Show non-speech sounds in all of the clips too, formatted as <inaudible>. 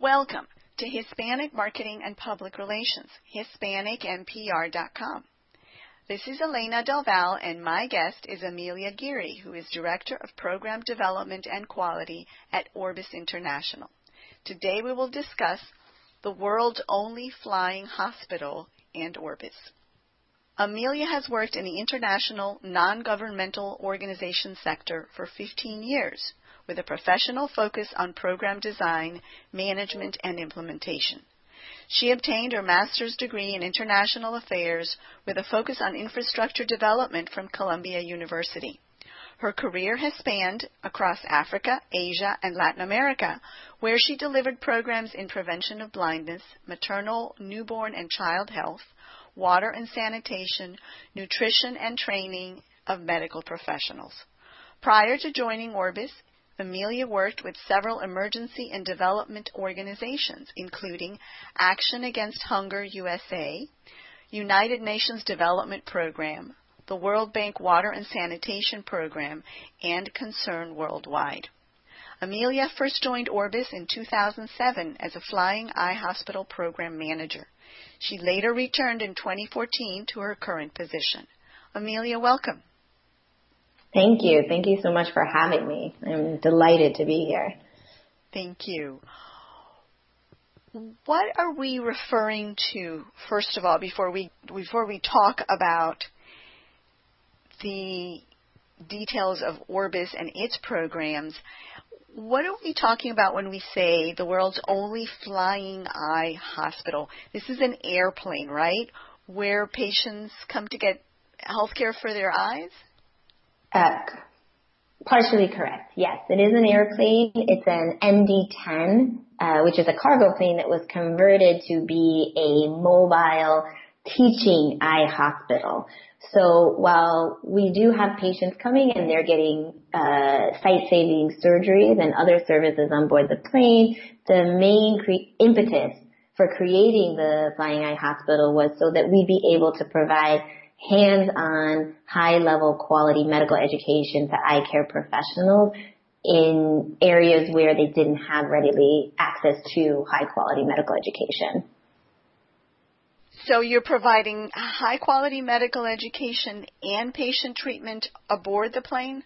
Welcome to Hispanic Marketing and Public Relations, HispanicMPR.com. This is Elena Del Val, and my guest is Amelia Geary, who is Director of Program Development and Quality at Orbis International. Today we will discuss the world's only flying hospital and Orbis. Amelia has worked in the international non-governmental organization sector for 15 years with a professional focus on program design, management, and implementation. She obtained her master's degree in international affairs with a focus on infrastructure development from Columbia University. Her career has spanned across Africa, Asia, and Latin America, where she delivered programs in prevention of blindness, maternal, newborn, and child health, water and sanitation, nutrition, and training of medical professionals. Prior to joining Orbis, Amelia worked with several emergency and development organizations, including Action Against Hunger USA, United Nations Development Program, the World Bank Water and Sanitation Program, and Concern Worldwide. Amelia first joined Orbis in 2007 as a Flying Eye Hospital Program Manager. She later returned in 2014 to her current position. Amelia, welcome. Thank you. Thank you so much for having me. I'm delighted to be here. Thank you. What are we referring to, first of all, before we before we talk about the details of Orbis and its programs? What are we talking about when we say the world's only flying eye hospital? This is an airplane, right? Where patients come to get health care for their eyes? Uh, partially correct. Yes, it is an airplane. It's an MD-10, uh, which is a cargo plane that was converted to be a mobile teaching eye hospital. So while we do have patients coming and they're getting uh, sight-saving surgeries and other services on board the plane, the main cre- impetus for creating the Flying Eye Hospital was so that we'd be able to provide hands-on, high-level quality medical education to eye care professionals in areas where they didn't have readily access to high-quality medical education. So you're providing high quality medical education and patient treatment aboard the plane?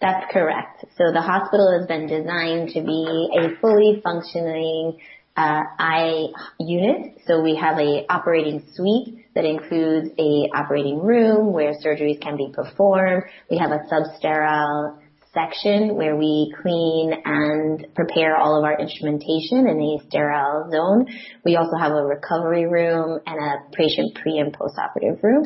That's correct. So the hospital has been designed to be a fully functioning uh, eye unit. So we have a operating suite that includes a operating room where surgeries can be performed. We have a substerile section where we clean and prepare all of our instrumentation in a sterile zone. We also have a recovery room and a patient pre and post operative room.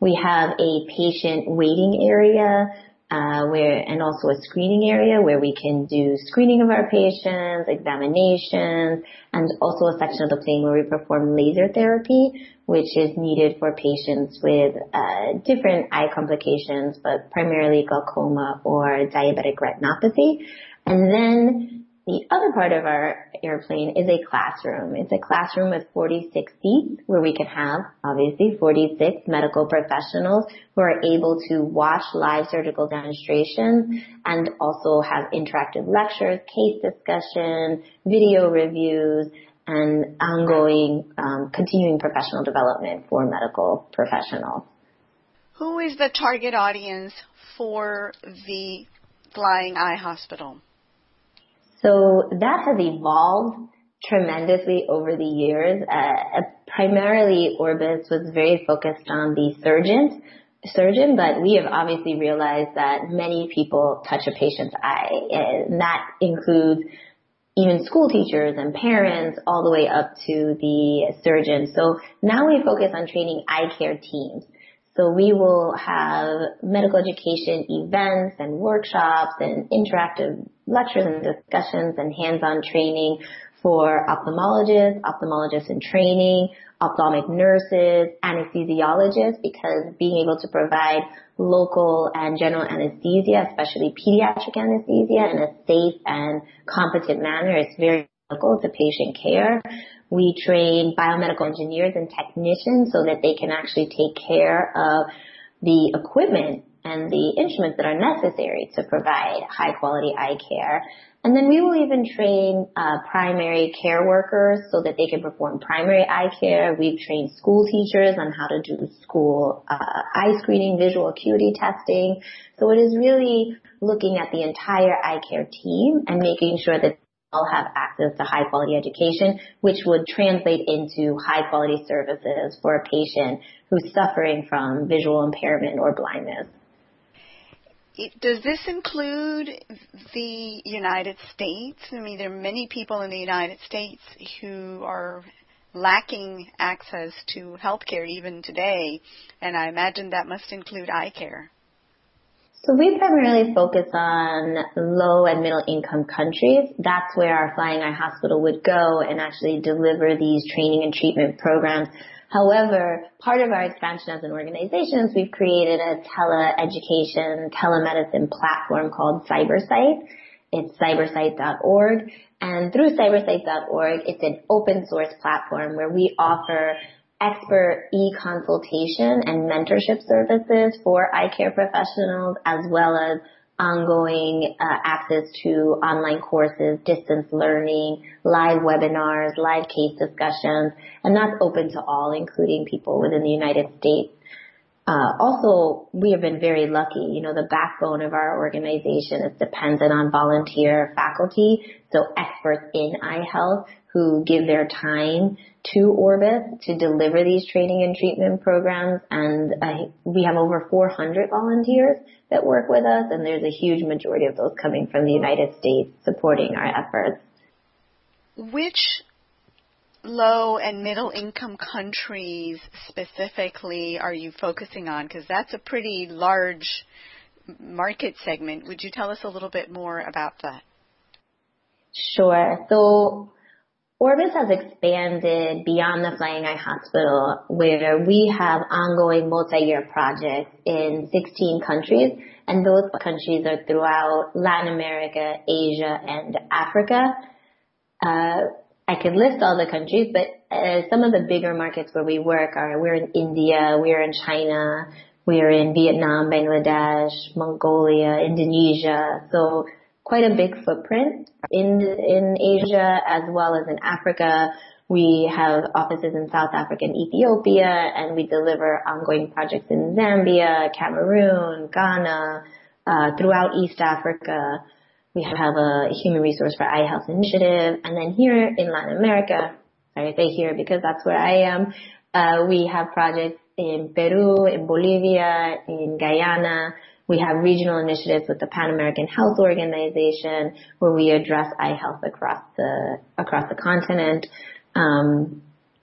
We have a patient waiting area uh, where and also a screening area where we can do screening of our patients, examinations, and also a section of the plane where we perform laser therapy, which is needed for patients with uh, different eye complications, but primarily glaucoma or diabetic retinopathy. And then the other part of our airplane is a classroom. It's a classroom with 46 seats where we can have, obviously, 46 medical professionals who are able to watch live surgical demonstrations and also have interactive lectures, case discussion, video reviews, and ongoing um, continuing professional development for medical professionals. Who is the target audience for the Flying Eye Hospital? So that has evolved tremendously over the years. Uh, primarily, Orbis was very focused on the surgeon, surgeon, but we have obviously realized that many people touch a patient's eye, and that includes even school teachers and parents all the way up to the surgeon. So now we focus on training eye care teams. So we will have medical education events and workshops and interactive lectures and discussions and hands-on training for ophthalmologists, ophthalmologists in training, ophthalmic nurses, anesthesiologists, because being able to provide local and general anesthesia, especially pediatric anesthesia in a safe and competent manner is very to patient care. We train biomedical engineers and technicians so that they can actually take care of the equipment and the instruments that are necessary to provide high quality eye care. And then we will even train uh, primary care workers so that they can perform primary eye care. We've trained school teachers on how to do school uh, eye screening, visual acuity testing. So it is really looking at the entire eye care team and making sure that all have access to high quality education, which would translate into high quality services for a patient who's suffering from visual impairment or blindness. Does this include the United States? I mean, there are many people in the United States who are lacking access to healthcare even today, and I imagine that must include eye care. So we primarily focus on low and middle income countries. That's where our Flying Eye Hospital would go and actually deliver these training and treatment programs However, part of our expansion as an organization is we've created a tele-education, telemedicine platform called CyberSight. It's cybersight.org. And through cybersight.org, it's an open source platform where we offer expert e-consultation and mentorship services for eye care professionals as well as ongoing uh, access to online courses, distance learning, live webinars, live case discussions, and that's open to all, including people within the United States. Uh, also, we have been very lucky. You know, the backbone of our organization is dependent on volunteer faculty, so experts in eye health who give their time to Orbis to deliver these training and treatment programs. And uh, we have over 400 volunteers that work with us, and there's a huge majority of those coming from the United States supporting our efforts. Which low and middle income countries specifically are you focusing on? Because that's a pretty large market segment. Would you tell us a little bit more about that? Sure. So Orbis has expanded beyond the Flying Eye Hospital, where we have ongoing multi-year projects in 16 countries, and those countries are throughout Latin America, Asia, and Africa. Uh, I could list all the countries, but uh, some of the bigger markets where we work are we're in India, we're in China, we're in Vietnam, Bangladesh, Mongolia, Indonesia. So quite a big footprint in in Asia as well as in Africa. We have offices in South Africa and Ethiopia, and we deliver ongoing projects in Zambia, Cameroon, Ghana, uh, throughout East Africa. We have a human resource for eye health initiative, and then here in Latin America, I say here because that's where I am. Uh, we have projects in Peru, in Bolivia, in Guyana, we have regional initiatives with the Pan American Health Organization where we address eye health across the across the continent. Um,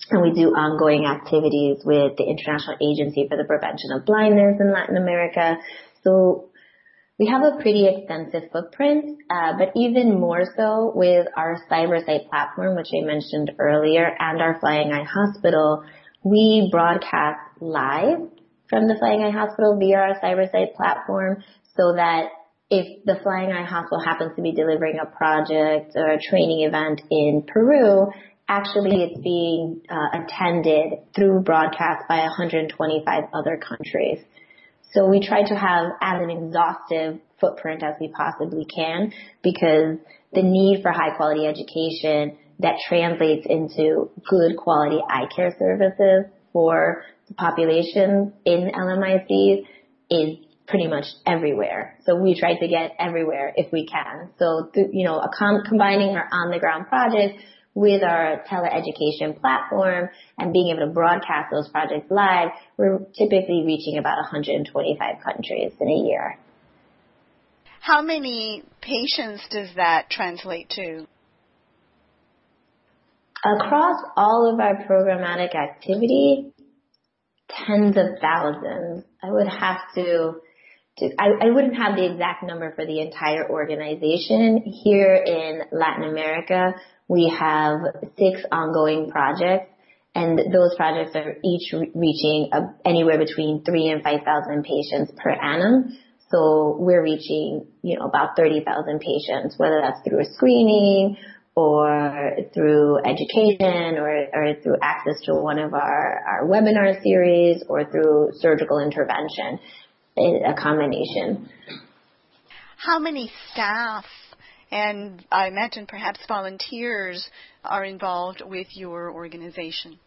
and we do ongoing activities with the International Agency for the Prevention of Blindness in Latin America. So we have a pretty extensive footprint, uh, but even more so with our CyberSight platform, which I mentioned earlier, and our Flying Eye Hospital, we broadcast live from the Flying Eye Hospital via our CyberSight platform so that if the Flying Eye Hospital happens to be delivering a project or a training event in Peru, actually it's being uh, attended through broadcast by 125 other countries. So we try to have as an exhaustive footprint as we possibly can because the need for high quality education that translates into good quality eye care services for population in LMICs is pretty much everywhere. So we try to get everywhere if we can. So, you know, com- combining our on the ground projects with our teleeducation platform and being able to broadcast those projects live, we're typically reaching about 125 countries in a year. How many patients does that translate to? Across all of our programmatic activity, tens of thousands. I would have to, to I, I wouldn't have the exact number for the entire organization. Here in Latin America, we have six ongoing projects and those projects are each re- reaching a, anywhere between three and 5,000 patients per annum. So we're reaching, you know, about 30,000 patients, whether that's through a screening or through education or, or through access to one of our, our webinar series or through surgical intervention. a combination. How many staff and I imagine perhaps volunteers are involved with your organization?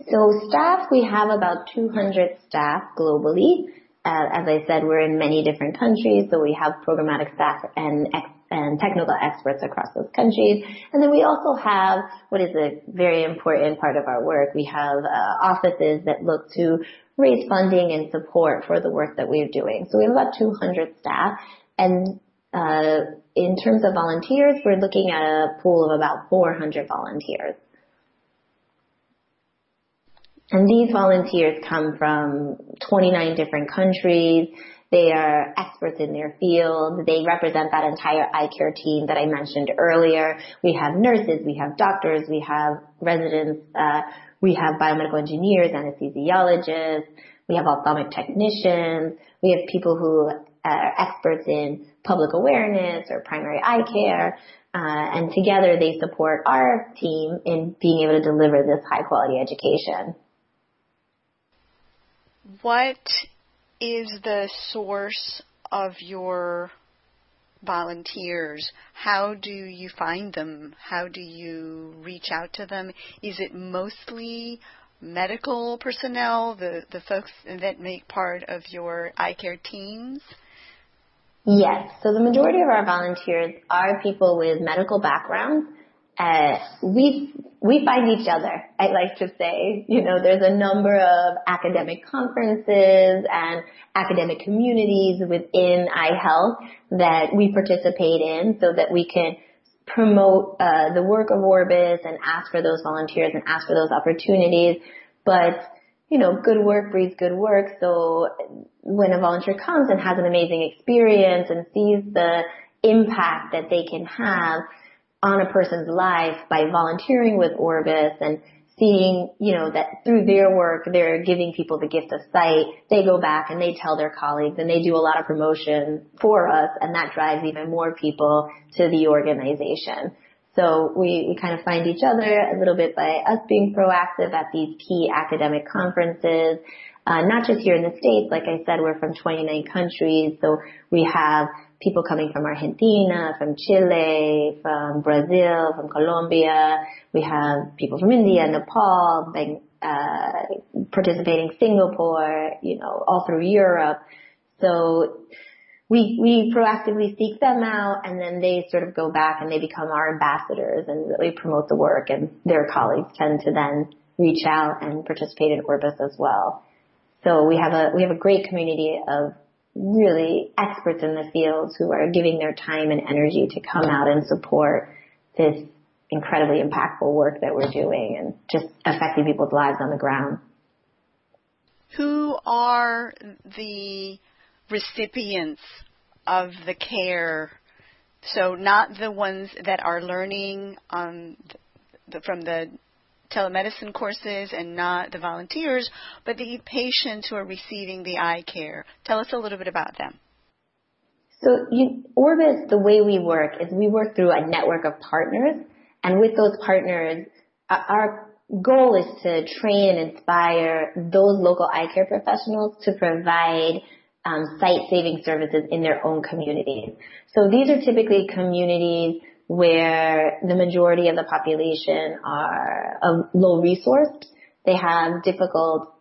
So staff, we have about 200 staff globally. Uh, as I said, we're in many different countries, so we have programmatic staff and and technical experts across those countries. And then we also have what is a very important part of our work. We have uh, offices that look to raise funding and support for the work that we're doing. So we have about 200 staff, and uh, in terms of volunteers, we're looking at a pool of about 400 volunteers. And these volunteers come from 29 different countries. They are experts in their field. They represent that entire eye care team that I mentioned earlier. We have nurses, we have doctors, we have residents, uh, we have biomedical engineers, anesthesiologists, we have ophthalmic technicians, we have people who are experts in public awareness or primary eye care. Uh, and together they support our team in being able to deliver this high quality education. What is the source of your volunteers? How do you find them? How do you reach out to them? Is it mostly medical personnel, the, the folks that make part of your eye care teams? Yes. So the majority of our volunteers are people with medical backgrounds uh, we we find each other. I like to say, you know, there's a number of academic conferences and academic communities within eye health that we participate in, so that we can promote uh, the work of Orbis and ask for those volunteers and ask for those opportunities. But you know, good work breeds good work. So when a volunteer comes and has an amazing experience and sees the impact that they can have on a person's life by volunteering with Orbis and seeing, you know, that through their work, they're giving people the gift of sight. They go back and they tell their colleagues and they do a lot of promotion for us and that drives even more people to the organization. So we, we kind of find each other a little bit by us being proactive at these key academic conferences, uh, not just here in the States. Like I said, we're from 29 countries. So we have people coming from Argentina, from Chile, from Brazil, from Colombia. We have people from India, Nepal, uh, participating Singapore, you know, all through Europe. So we, we proactively seek them out and then they sort of go back and they become our ambassadors and really promote the work and their colleagues tend to then reach out and participate in Orbis as well. So we have a, we have a great community of really experts in the field who are giving their time and energy to come out and support this incredibly impactful work that we're doing and just affecting people's lives on the ground. Who are the recipients of the care? So not the ones that are learning the, from the telemedicine courses and not the volunteers, but the patients who are receiving the eye care. Tell us a little bit about them. So you, Orbis, the way we work is we work through a network of partners, and with those partners, our goal is to train and inspire those local eye care professionals to provide um, sight-saving services in their own communities. So these are typically communities where the majority of the population are low resourced. They have difficult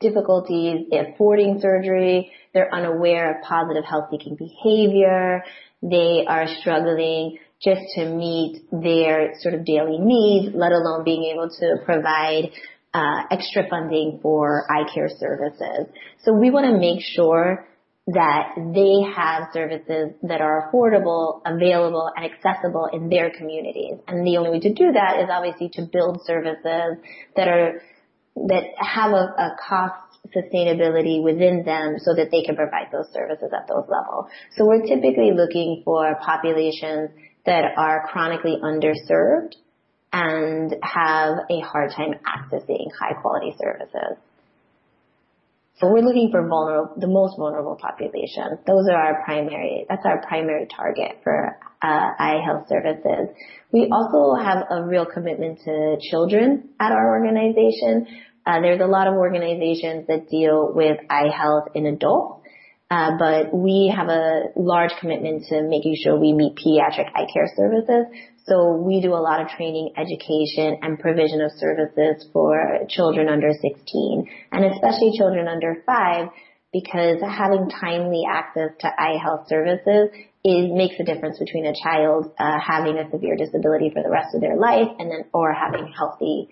difficulties affording surgery. They're unaware of positive health seeking behavior. They are struggling just to meet their sort of daily needs, let alone being able to provide uh, extra funding for eye care services. So we want to make sure that they have services that are affordable, available, and accessible in their communities. And the only way to do that is obviously to build services that are that have a, a cost sustainability within them so that they can provide those services at those levels. So we're typically looking for populations that are chronically underserved and have a hard time accessing high quality services. So we're looking for vulnerable, the most vulnerable population. Those are our primary, that's our primary target for uh, eye health services. We also have a real commitment to children at our organization. Uh, there's a lot of organizations that deal with eye health in adults, uh, but we have a large commitment to making sure we meet pediatric eye care services. So we do a lot of training, education, and provision of services for children under 16, and especially children under 5, because having timely access to eye health services is makes a difference between a child uh, having a severe disability for the rest of their life and then or having healthy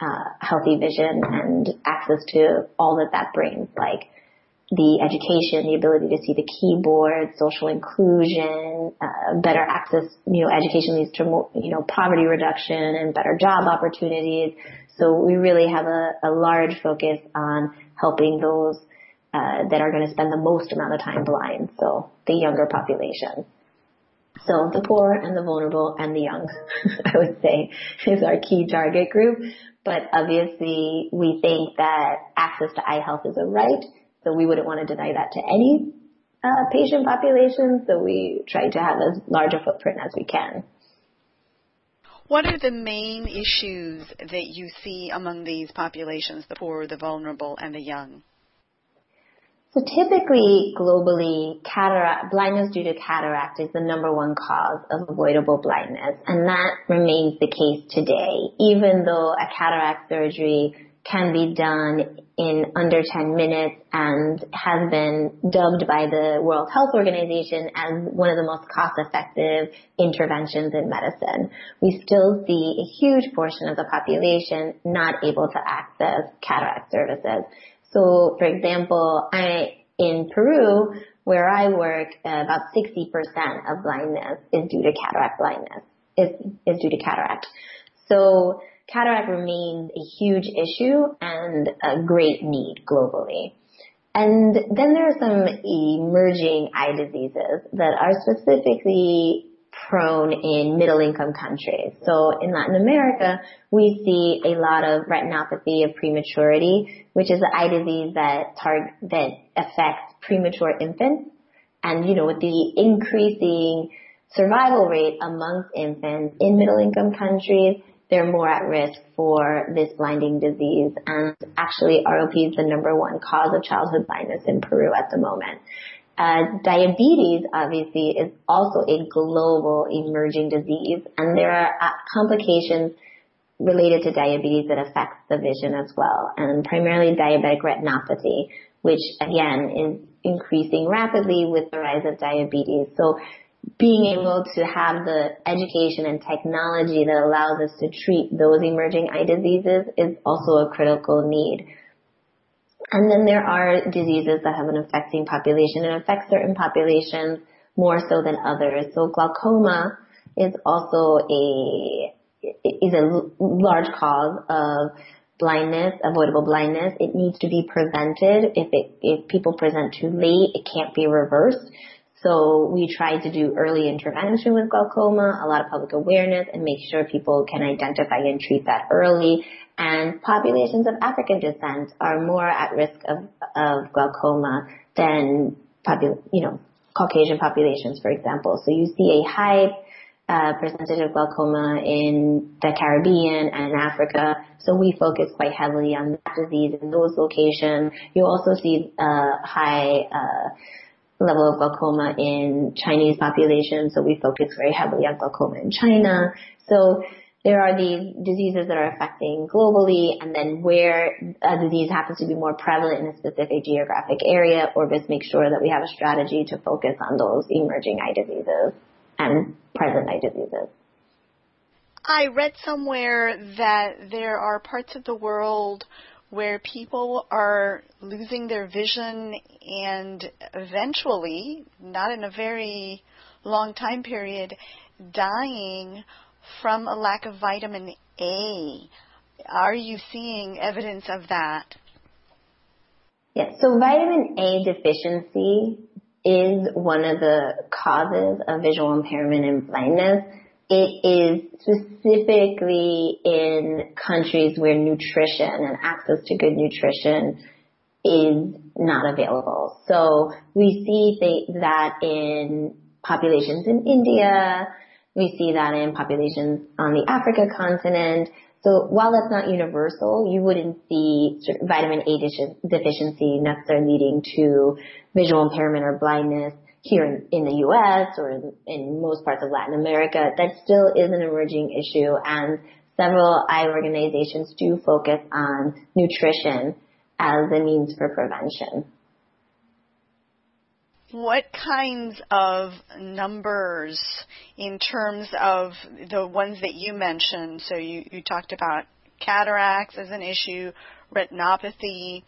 uh, healthy vision and access to all that that brings, like the education, the ability to see the keyboard, social inclusion, uh, better access, you know, education leads to you know, poverty reduction and better job opportunities. So we really have a, a large focus on helping those uh, that are going to spend the most amount of time blind, so the younger population. So the poor and the vulnerable and the young, <laughs> I would say, is our key target group. But obviously, we think that access to eye health is a right, so we wouldn't want to deny that to any uh, patient population. So we try to have as large a footprint as we can. What are the main issues that you see among these populations, the poor, the vulnerable, and the young? So typically, globally, cataract, blindness due to cataract is the number one cause of avoidable blindness, and that remains the case today, even though a cataract surgery can be done in under 10 minutes and has been dubbed by the World Health Organization as one of the most cost-effective interventions in medicine. We still see a huge portion of the population not able to access cataract services. So, for example, I, in Peru, where I work, about 60% of blindness is due to cataract blindness, is, is due to cataract. So, cataract remains a huge issue and a great need globally. And then there are some emerging eye diseases that are specifically prone in middle income countries. So in Latin America, we see a lot of retinopathy of prematurity, which is an eye disease that target, that affects premature infants. And, you know, with the increasing survival rate amongst infants in middle income countries, they're more at risk for this blinding disease. And actually, ROP is the number one cause of childhood blindness in Peru at the moment. Uh, diabetes obviously is also a global emerging disease and there are uh, complications related to diabetes that affects the vision as well and primarily diabetic retinopathy which again is increasing rapidly with the rise of diabetes. So being able to have the education and technology that allows us to treat those emerging eye diseases is also a critical need. And then there are diseases that have an affecting population and affect certain populations more so than others. So glaucoma is also a is a large cause of blindness, avoidable blindness. It needs to be prevented. If it if people present too late, it can't be reversed. So we try to do early intervention with glaucoma, a lot of public awareness, and make sure people can identify and treat that early. And populations of African descent are more at risk of, of glaucoma than popul- you know, Caucasian populations, for example. So you see a high uh, percentage of glaucoma in the Caribbean and Africa. So we focus quite heavily on that disease in those locations. You also see uh, high uh, level of glaucoma in Chinese population, so we focus very heavily on glaucoma in China. So there are these diseases that are affecting globally, and then where a disease happens to be more prevalent in a specific geographic area, Orbis makes sure that we have a strategy to focus on those emerging eye diseases and present eye diseases. I read somewhere that there are parts of the world where people are losing their vision and eventually, not in a very long time period, dying from a lack of vitamin A. Are you seeing evidence of that? Yes, so vitamin A deficiency is one of the causes of visual impairment and blindness it is specifically in countries where nutrition and access to good nutrition is not available. So we see that in populations in India, we see that in populations on the Africa continent. So while that's not universal, you wouldn't see vitamin A deficiency necessarily leading to visual impairment or blindness here in, in the U.S. or in, in most parts of Latin America. That still is an emerging issue, and several eye organizations do focus on nutrition as a means for prevention. What kinds of numbers in terms of the ones that you mentioned? So you, you talked about cataracts as an issue, retinopathy,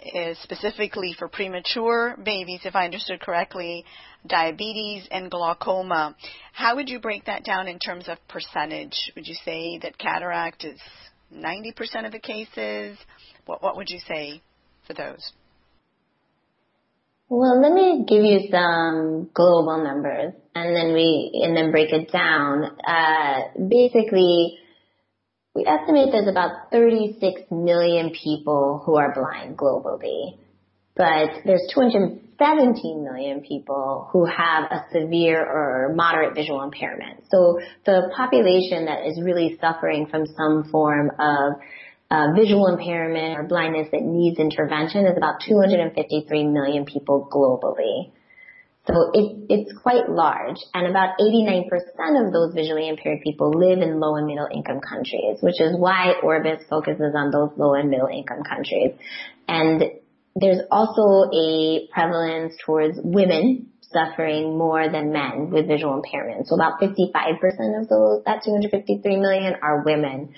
is specifically for premature babies, if I understood correctly, diabetes and glaucoma. How would you break that down in terms of percentage? Would you say that cataract is 90% of the cases? What, what would you say for those? Well, let me give you some global numbers and then we, and then break it down. Uh, basically, we estimate there's about 36 million people who are blind globally, but there's 217 million people who have a severe or moderate visual impairment. So the population that is really suffering from some form of uh, visual impairment or blindness that needs intervention is about 253 million people globally. So it, it's quite large, and about 89% of those visually impaired people live in low and middle income countries, which is why Orbis focuses on those low and middle income countries. And there's also a prevalence towards women suffering more than men with visual impairment. So about 55% of those, that 253 million are women.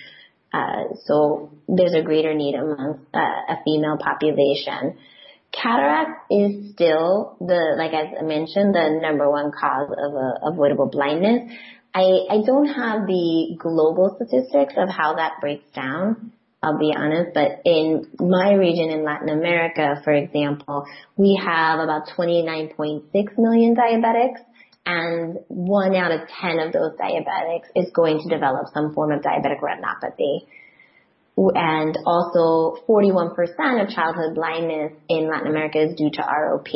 Uh, so there's a greater need among uh, a female population. Cataract is still the, like as I mentioned, the number one cause of uh, avoidable blindness. I, I don't have the global statistics of how that breaks down. I'll be honest, but in my region in Latin America, for example, we have about 29.6 million diabetics and one out of 10 of those diabetics is going to develop some form of diabetic retinopathy and also 41% of childhood blindness in Latin America is due to ROP.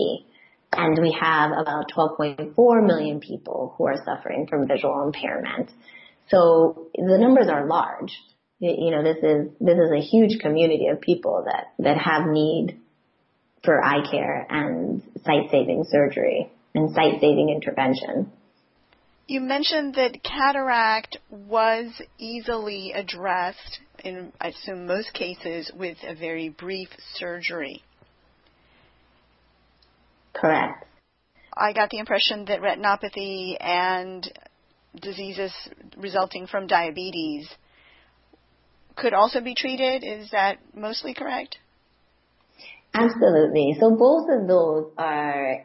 And we have about 12.4 million people who are suffering from visual impairment. So the numbers are large. You know, this is, this is a huge community of people that, that have need for eye care and sight saving surgery and sight saving intervention. You mentioned that cataract was easily addressed in, I assume, most cases with a very brief surgery. Correct. I got the impression that retinopathy and diseases resulting from diabetes could also be treated. Is that mostly correct? Absolutely. So both of those are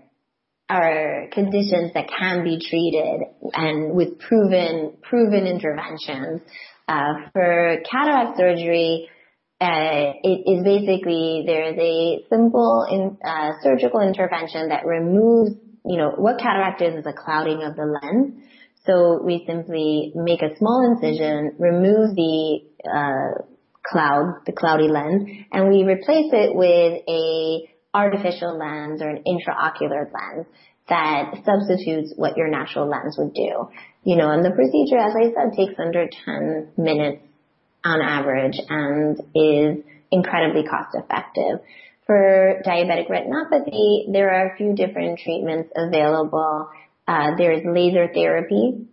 are conditions that can be treated and with proven proven interventions. Uh, for cataract surgery, uh, it is basically there's a simple in, uh, surgical intervention that removes, you know, what cataract is is a clouding of the lens. So we simply make a small incision, remove the uh, cloud, the cloudy lens, and we replace it with a artificial lens or an intraocular lens that substitutes what your natural lens would do. You know, and the procedure, as I said, takes under 10 minutes on average and is incredibly cost effective. For diabetic retinopathy, there are a few different treatments available. Uh, there is laser therapy.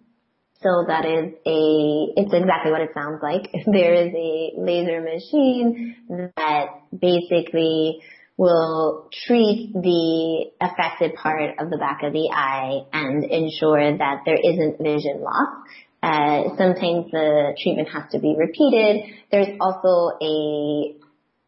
So that is a, it's exactly what it sounds like. <laughs> There is a laser machine that basically will treat the affected part of the back of the eye and ensure that there isn't vision loss. Uh, sometimes the treatment has to be repeated. There's also a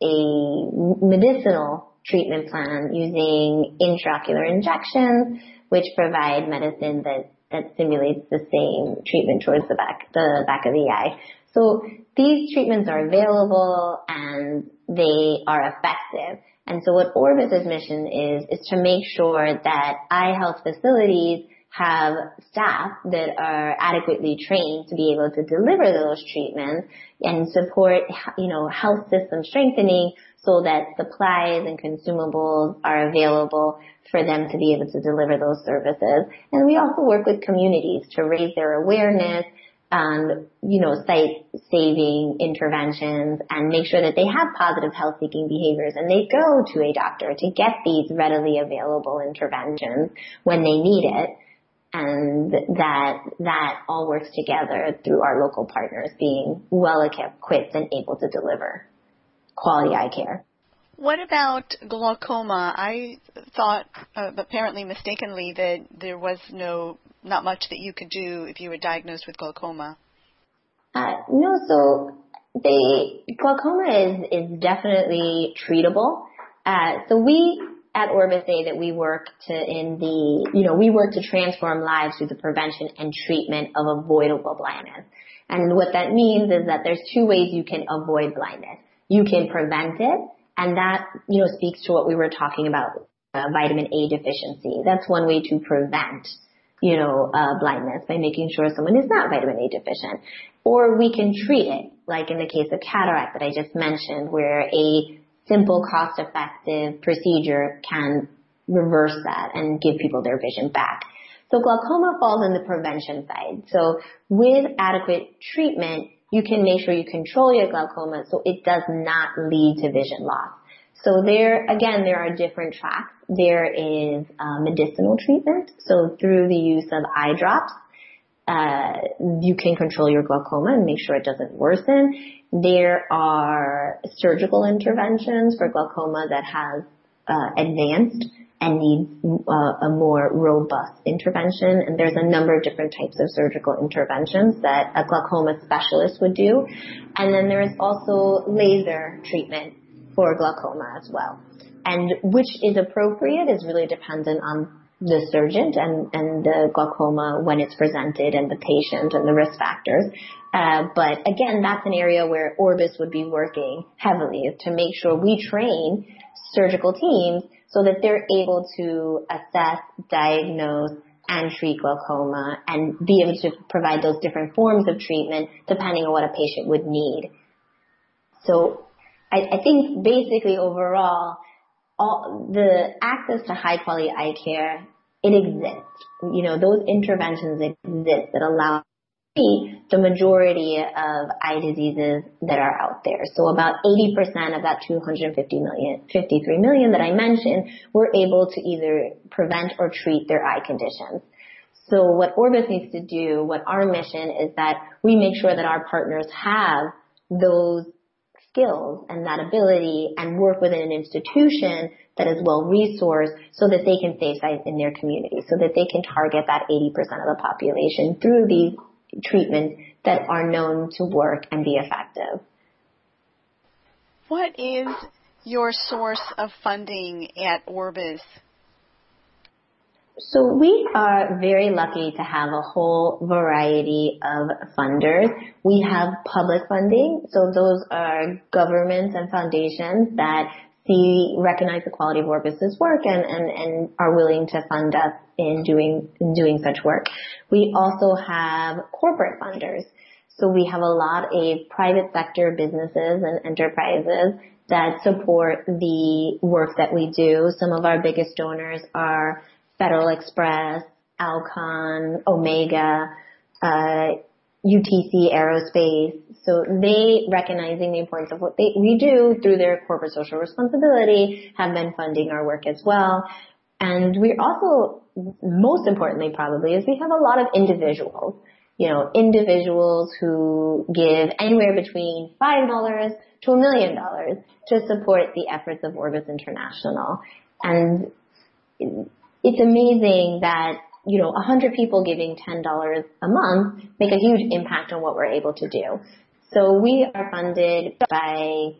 a medicinal treatment plan using intraocular injections, which provide medicine that that simulates the same treatment towards the back the back of the eye. So these treatments are available and they are effective. And so what Orbis's mission is, is to make sure that eye health facilities have staff that are adequately trained to be able to deliver those treatments and support, you know, health system strengthening so that supplies and consumables are available for them to be able to deliver those services. And we also work with communities to raise their awareness on, you know, sight saving interventions and make sure that they have positive health seeking behaviors and they go to a doctor to get these readily available interventions when they need it. And that, that all works together through our local partners being well equipped and able to deliver quality eye care. What about glaucoma? I thought, uh, apparently mistakenly, that there was no, not much that you could do if you were diagnosed with glaucoma. Uh, no, so the glaucoma is is definitely treatable. Uh, so we at Orbis say that we work to in the you know we work to transform lives through the prevention and treatment of avoidable blindness. And what that means is that there's two ways you can avoid blindness. You can prevent it, and that, you know, speaks to what we were talking about, uh, vitamin A deficiency. That's one way to prevent, you know, uh, blindness by making sure someone is not vitamin A deficient. Or we can treat it, like in the case of cataract that I just mentioned, where a simple, cost-effective procedure can reverse that and give people their vision back. So glaucoma falls in the prevention side. So with adequate treatment, you can make sure you control your glaucoma so it does not lead to vision loss. So there, again, there are different tracks. There is uh, medicinal treatment. So through the use of eye drops, uh, you can control your glaucoma and make sure it doesn't worsen. There are surgical interventions for glaucoma that have uh, advanced and needs uh, a more robust intervention. And there's a number of different types of surgical interventions that a glaucoma specialist would do. And then there is also laser treatment for glaucoma as well. And which is appropriate is really dependent on the surgeon and, and the glaucoma when it's presented and the patient and the risk factors. Uh, but again, that's an area where Orbis would be working heavily to make sure we train surgical teams so that they're able to assess, diagnose, and treat glaucoma and be able to provide those different forms of treatment depending on what a patient would need. So I, I think basically overall, all the access to high quality eye care, it exists. You know, those interventions exist that allow the majority of eye diseases that are out there. So about 80% of that 250 million, 53 million that I mentioned were able to either prevent or treat their eye conditions. So what Orbis needs to do, what our mission is that we make sure that our partners have those skills and that ability and work within an institution that is well resourced so that they can save sight in their community, so that they can target that 80% of the population through these treatments that are known to work and be effective. What is your source of funding at Orbis? So we are very lucky to have a whole variety of funders. We have public funding, so those are governments and foundations that see, recognize the quality of Orbis's work and, and, and are willing to fund us in doing, in doing such work. We also have corporate funders. So we have a lot of private sector businesses and enterprises that support the work that we do. Some of our biggest donors are Federal Express, Alcon, Omega, uh, UTC Aerospace. So they, recognizing the importance of what they, we do through their corporate social responsibility, have been funding our work as well. And we also, most importantly probably, is we have a lot of individuals. You know, individuals who give anywhere between $5 to a million dollars to support the efforts of Orbis International. And it's amazing that you know, 100 people giving $10 a month make a huge impact on what we're able to do. So we are funded by a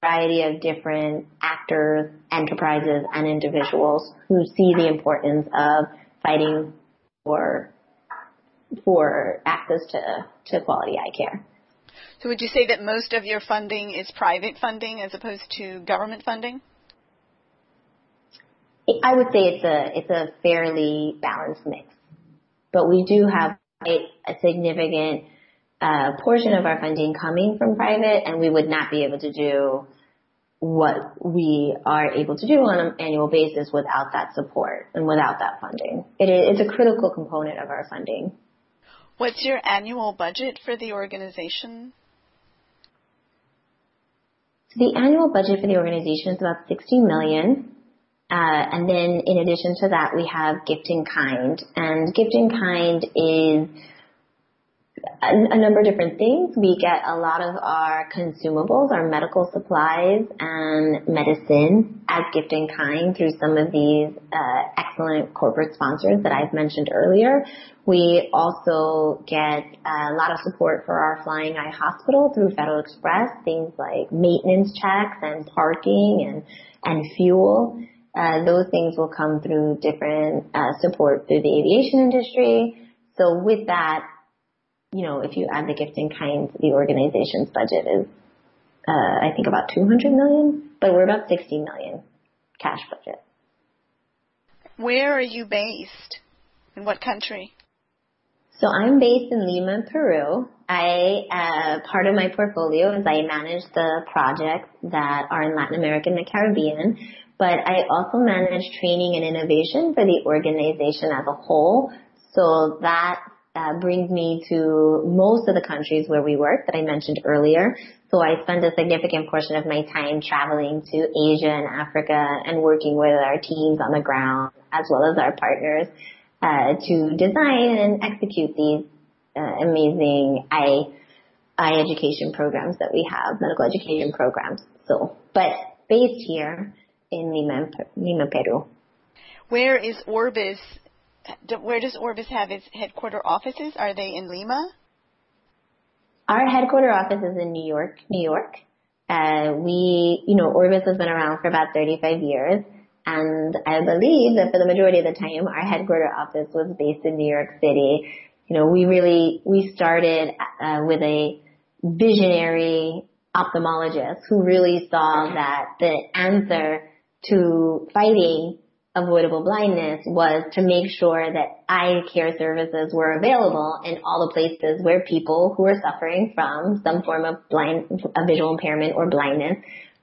variety of different actors, enterprises, and individuals who see the importance of fighting for for access to, to quality eye care. So would you say that most of your funding is private funding as opposed to government funding? I would say it's a it's a fairly balanced mix, but we do have a, a significant uh, portion of our funding coming from private, and we would not be able to do what we are able to do on an annual basis without that support and without that funding. It is a critical component of our funding. What's your annual budget for the organization? The annual budget for the organization is about 60 million. Uh, and then in addition to that, we have Gift in Kind. And Gift in Kind is a, a number of different things. We get a lot of our consumables, our medical supplies and medicine as gift in kind through some of these uh, excellent corporate sponsors that I've mentioned earlier. We also get a lot of support for our Flying Eye Hospital through Federal Express, things like maintenance checks and parking and, and fuel. Uh, those things will come through different uh, support through the aviation industry. So with that, you know, if you add the gift in kind, the organization's budget is, uh, I think about 200 million, but we're about 60 million cash budget. Where are you based? In what country? So I'm based in Lima, Peru. I, uh, part of my portfolio is I manage the projects that are in Latin America and the Caribbean, but I also manage training and innovation for the organization as a whole. So that uh, brings me to most of the countries where we work that I mentioned earlier. So I spend a significant portion of my time traveling to Asia and Africa and working with our teams on the ground as well as our partners uh, to design and execute these uh, amazing I, eye education programs that we have, medical education programs. So, but based here in Lima, Lima, Peru. Where is Orbis where does Orbis have its headquarter offices? Are they in Lima? Our headquarter office is in New York, New York. Uh, we, you know, Orbis has been around for about 35 years. And I believe that for the majority of the time, our headquarter office was based in New York City. You know, we really, we started uh, with a visionary ophthalmologist who really saw that the answer to fighting avoidable blindness was to make sure that eye care services were available in all the places where people who were suffering from some form of blind, a visual impairment or blindness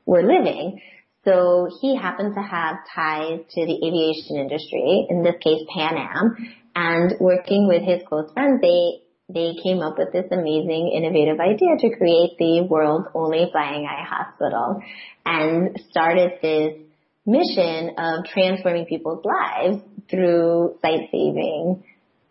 were living. So he happened to have ties to the aviation industry, in this case Pan Am, and working with his close friends, they they came up with this amazing innovative idea to create the world's only flying eye hospital and started this mission of transforming people's lives through sight saving,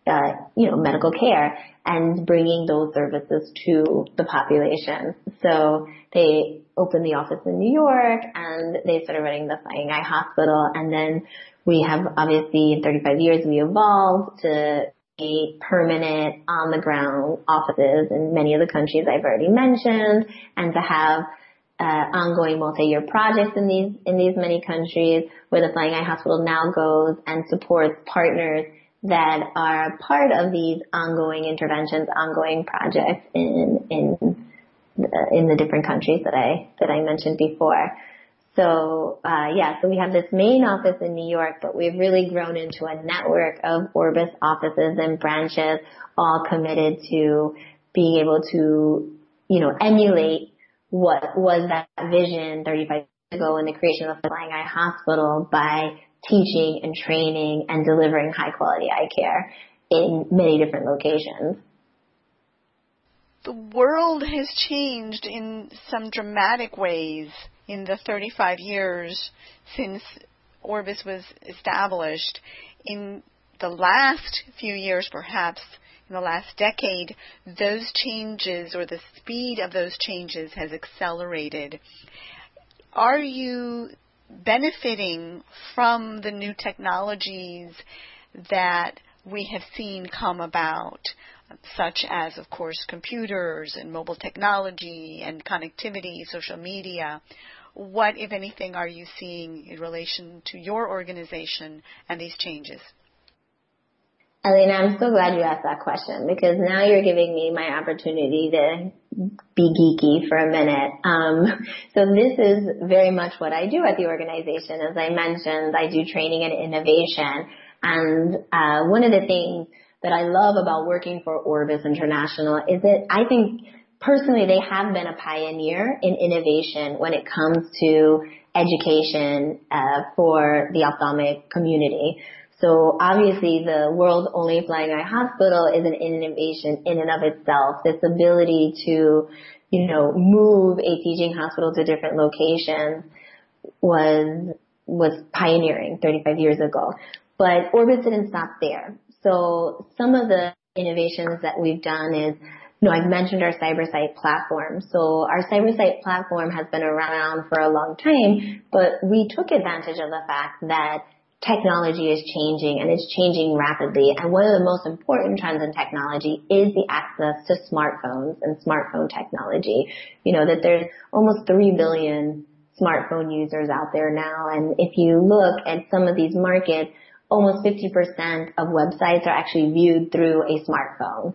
uh, you know, medical care and bringing those services to the population. So they opened the office in New York and they started running the Flying Eye Hospital. And then we have obviously in 35 years we evolved to a permanent on the ground offices in many of the countries I've already mentioned and to have uh, ongoing multi-year projects in these in these many countries, where the Flying Eye Hospital now goes and supports partners that are part of these ongoing interventions, ongoing projects in in in the different countries that I that I mentioned before. So uh, yeah, so we have this main office in New York, but we've really grown into a network of Orbis offices and branches, all committed to being able to you know emulate what was that vision 35 years ago in the creation of the Flying Eye Hospital by teaching and training and delivering high quality eye care in many different locations. The world has changed in some dramatic ways in the 35 years since Orbis was established. In the last few years, perhaps, in the last decade, those changes or the speed of those changes has accelerated. Are you benefiting from the new technologies that we have seen come about, such as, of course, computers and mobile technology and connectivity, social media? What, if anything, are you seeing in relation to your organization and these changes? Elena, I'm so glad you asked that question because now you're giving me my opportunity to be geeky for a minute. Um, <laughs> so this is very much what I do at the organization. As I mentioned, I do training and innovation. And uh, one of the things that I love about working for Orbis International is that I think personally they have been a pioneer in innovation when it comes to education uh, for the ophthalmic community. So obviously the world's only flying eye hospital is an innovation in and of itself. This ability to, you know, move a teaching hospital to different locations was, was pioneering 35 years ago. But Orbis didn't stop there. So some of the innovations that we've done is you know, I've mentioned our CyberSight platform. So our CyberSight platform has been around for a long time, but we took advantage of the fact that technology is changing and it's changing rapidly. And one of the most important trends in technology is the access to smartphones and smartphone technology. You know, that there's almost 3 billion smartphone users out there now. And if you look at some of these markets, almost 50% of websites are actually viewed through a smartphone.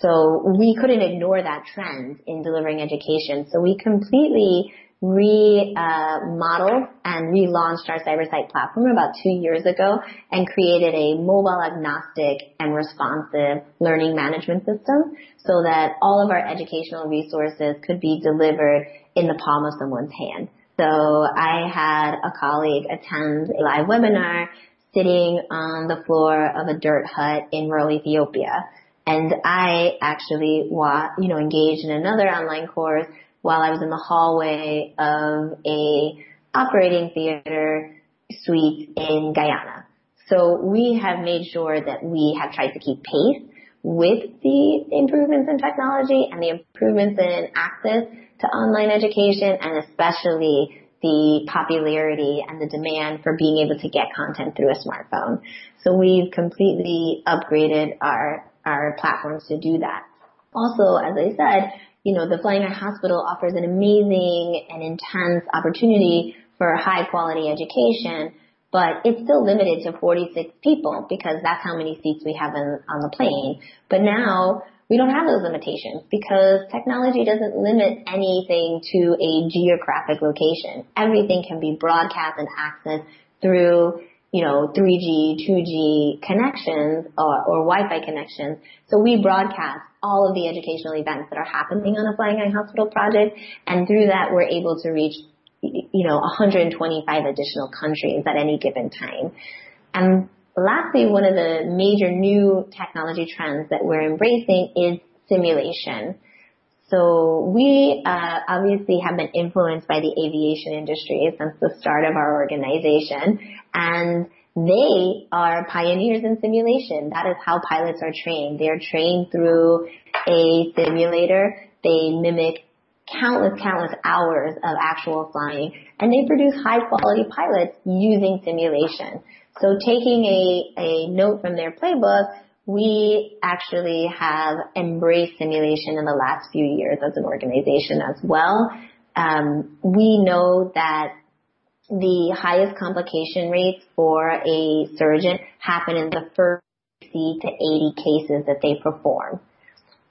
So we couldn't ignore that trend in delivering education. So we completely remodeled uh, and relaunched our CyberSight platform about two years ago and created a mobile agnostic and responsive learning management system so that all of our educational resources could be delivered in the palm of someone's hand. So I had a colleague attend a live webinar sitting on the floor of a dirt hut in rural Ethiopia. And I actually, you know, engaged in another online course while I was in the hallway of a operating theater suite in Guyana. So we have made sure that we have tried to keep pace with the improvements in technology and the improvements in access to online education and especially the popularity and the demand for being able to get content through a smartphone. So we've completely upgraded our, our platforms to do that. Also, as I said, you know, the Flying Eye Hospital offers an amazing and intense opportunity for high quality education, but it's still limited to 46 people because that's how many seats we have in, on the plane. But now we don't have those limitations because technology doesn't limit anything to a geographic location. Everything can be broadcast and accessed through you know, 3G, 2G connections or, or Wi-Fi connections. So we broadcast all of the educational events that are happening on a Flying Eye Hospital project. And through that, we're able to reach, you know, 125 additional countries at any given time. And lastly, one of the major new technology trends that we're embracing is simulation. So we uh, obviously have been influenced by the aviation industry since the start of our organization, and they are pioneers in simulation. That is how pilots are trained. They are trained through a simulator. They mimic countless, countless hours of actual flying, and they produce high quality pilots using simulation. So taking a, a note from their playbook, we actually have embraced simulation in the last few years as an organization as well. Um, we know that the highest complication rates for a surgeon happen in the first 60 to 80 cases that they perform.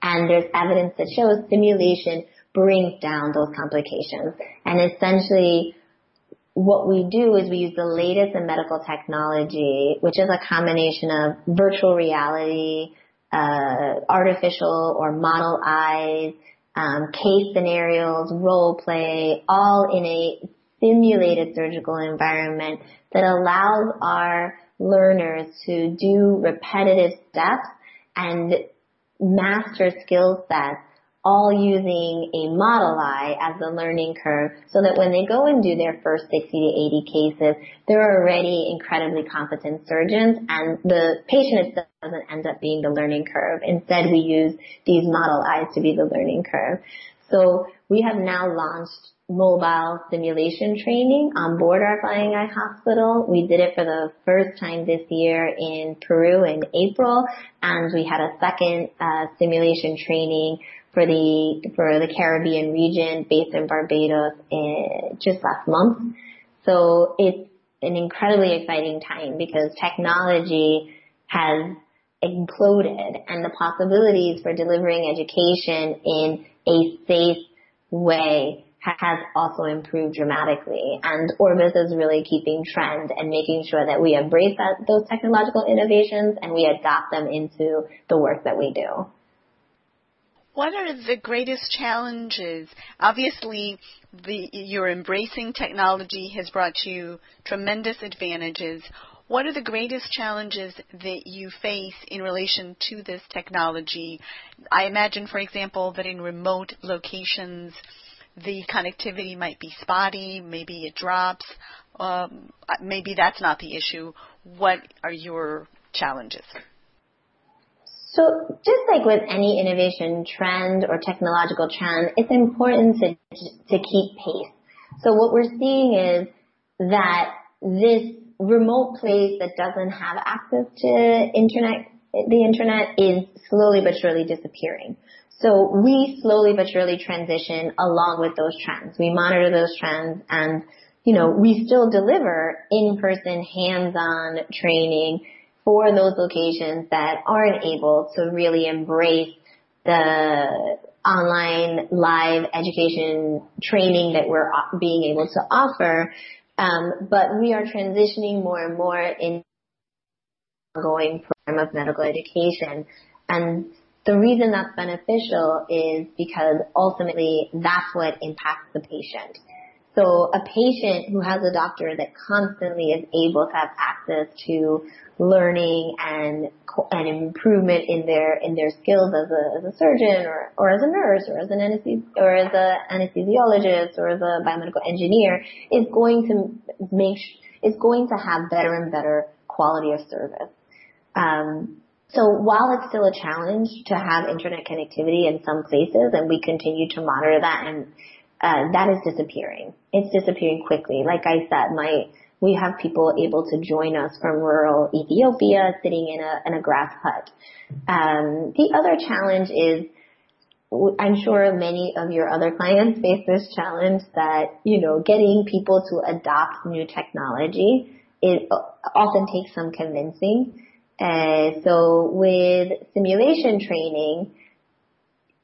And there's evidence that shows simulation brings down those complications. And essentially, what we do is we use the latest in medical technology, which is a combination of virtual reality, uh, artificial or model eyes, um, case scenarios, role play, all in a simulated surgical environment that allows our learners to do repetitive steps and master skill sets all using a model eye as the learning curve so that when they go and do their first 60 to 80 cases, they're already incredibly competent surgeons and the patient itself doesn't end up being the learning curve. Instead, we use these model eyes to be the learning curve. So we have now launched mobile simulation training on board our Flying Eye Hospital. We did it for the first time this year in Peru in April, and we had a second uh, simulation training for the for the Caribbean region based in Barbados in, just last month. So it's an incredibly exciting time because technology has exploded and the possibilities for delivering education in a safe way has also improved dramatically. And Orbis is really keeping trend and making sure that we embrace that, those technological innovations and we adopt them into the work that we do. What are the greatest challenges? Obviously, the, your embracing technology has brought you tremendous advantages. what are the greatest challenges that you face in relation to this technology? I imagine, for example, that in remote locations, the connectivity might be spotty, maybe it drops, um, maybe that's not the issue. What are your challenges? So just like with any innovation trend or technological trend, it's important to, to keep pace. So what we're seeing is that this remote place that doesn't have access to internet, the internet is slowly but surely disappearing. So we slowly but surely transition along with those trends. We monitor those trends and, you know, we still deliver in-person hands-on training for those locations that aren't able to really embrace the online live education training that we're being able to offer. Um, but we are transitioning more and more in ongoing program of medical education. And the reason that's beneficial is because ultimately that's what impacts the patient. So a patient who has a doctor that constantly is able to have access to learning and and improvement in their in their skills as a as a surgeon or or as a nurse or as an anesthes or as a anesthesiologist or as a biomedical engineer is going to make is going to have better and better quality of service. Um, so while it's still a challenge to have internet connectivity in some places, and we continue to monitor that and uh, that is disappearing. It's disappearing quickly. Like I said, my we have people able to join us from rural Ethiopia sitting in a in a grass hut. Um, the other challenge is I'm sure many of your other clients <laughs> face this challenge that, you know, getting people to adopt new technology, it often takes some convincing. Uh, so with simulation training,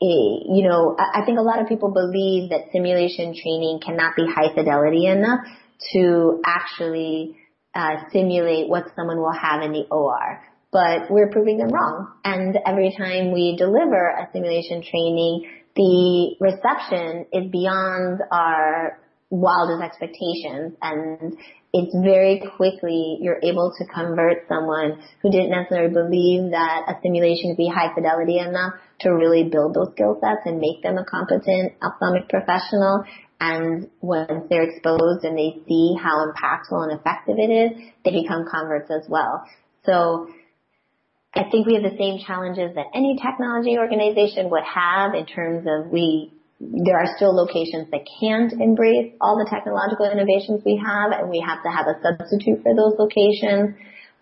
you know, I think a lot of people believe that simulation training cannot be high fidelity enough to actually uh, simulate what someone will have in the OR. But we're proving them wrong. And every time we deliver a simulation training, the reception is beyond our wildest expectations and it's very quickly you're able to convert someone who didn't necessarily believe that a simulation could be high fidelity enough to really build those skill sets and make them a competent ophthalmic professional. And once they're exposed and they see how impactful and effective it is, they become converts as well. So I think we have the same challenges that any technology organization would have in terms of we there are still locations that can't embrace all the technological innovations we have, and we have to have a substitute for those locations.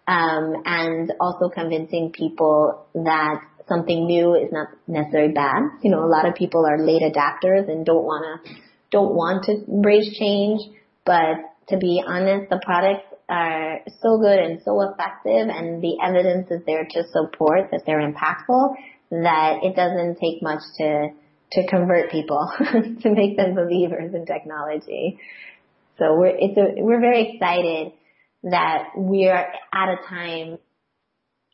Um, and also convincing people that something new is not necessarily bad. You know, a lot of people are late adapters and don't want to don't want to embrace change. But to be honest, the products are so good and so effective, and the evidence is there to support that they're impactful. That it doesn't take much to to convert people, <laughs> to make them believers in technology. So we're, it's a, we're very excited that we are at a time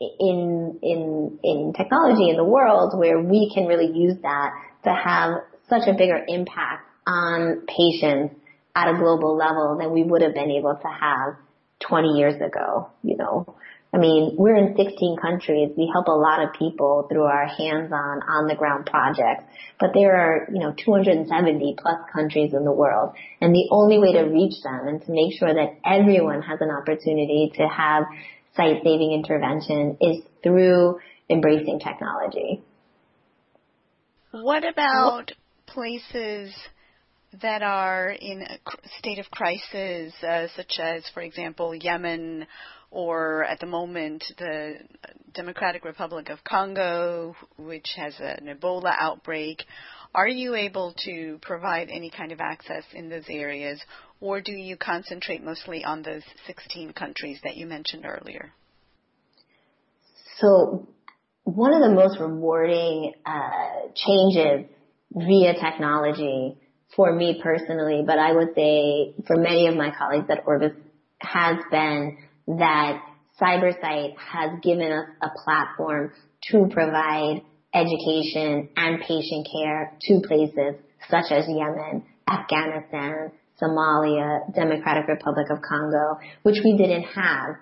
in, in, in technology in the world where we can really use that to have such a bigger impact on patients at a global level than we would have been able to have 20 years ago, you know. I mean, we're in 16 countries. We help a lot of people through our hands-on, on-the-ground projects. But there are, you know, 270 plus countries in the world. And the only way to reach them and to make sure that everyone has an opportunity to have sight-saving intervention is through embracing technology. What about places that are in a state of crisis, uh, such as, for example, Yemen or at the moment the Democratic Republic of Congo, which has an Ebola outbreak. Are you able to provide any kind of access in those areas, or do you concentrate mostly on those 16 countries that you mentioned earlier? So, one of the most rewarding uh, changes via technology for me personally, but I would say for many of my colleagues at Orbis has been that CyberSight has given us a platform to provide education and patient care to places such as Yemen, Afghanistan, Somalia, Democratic Republic of Congo, which we didn't have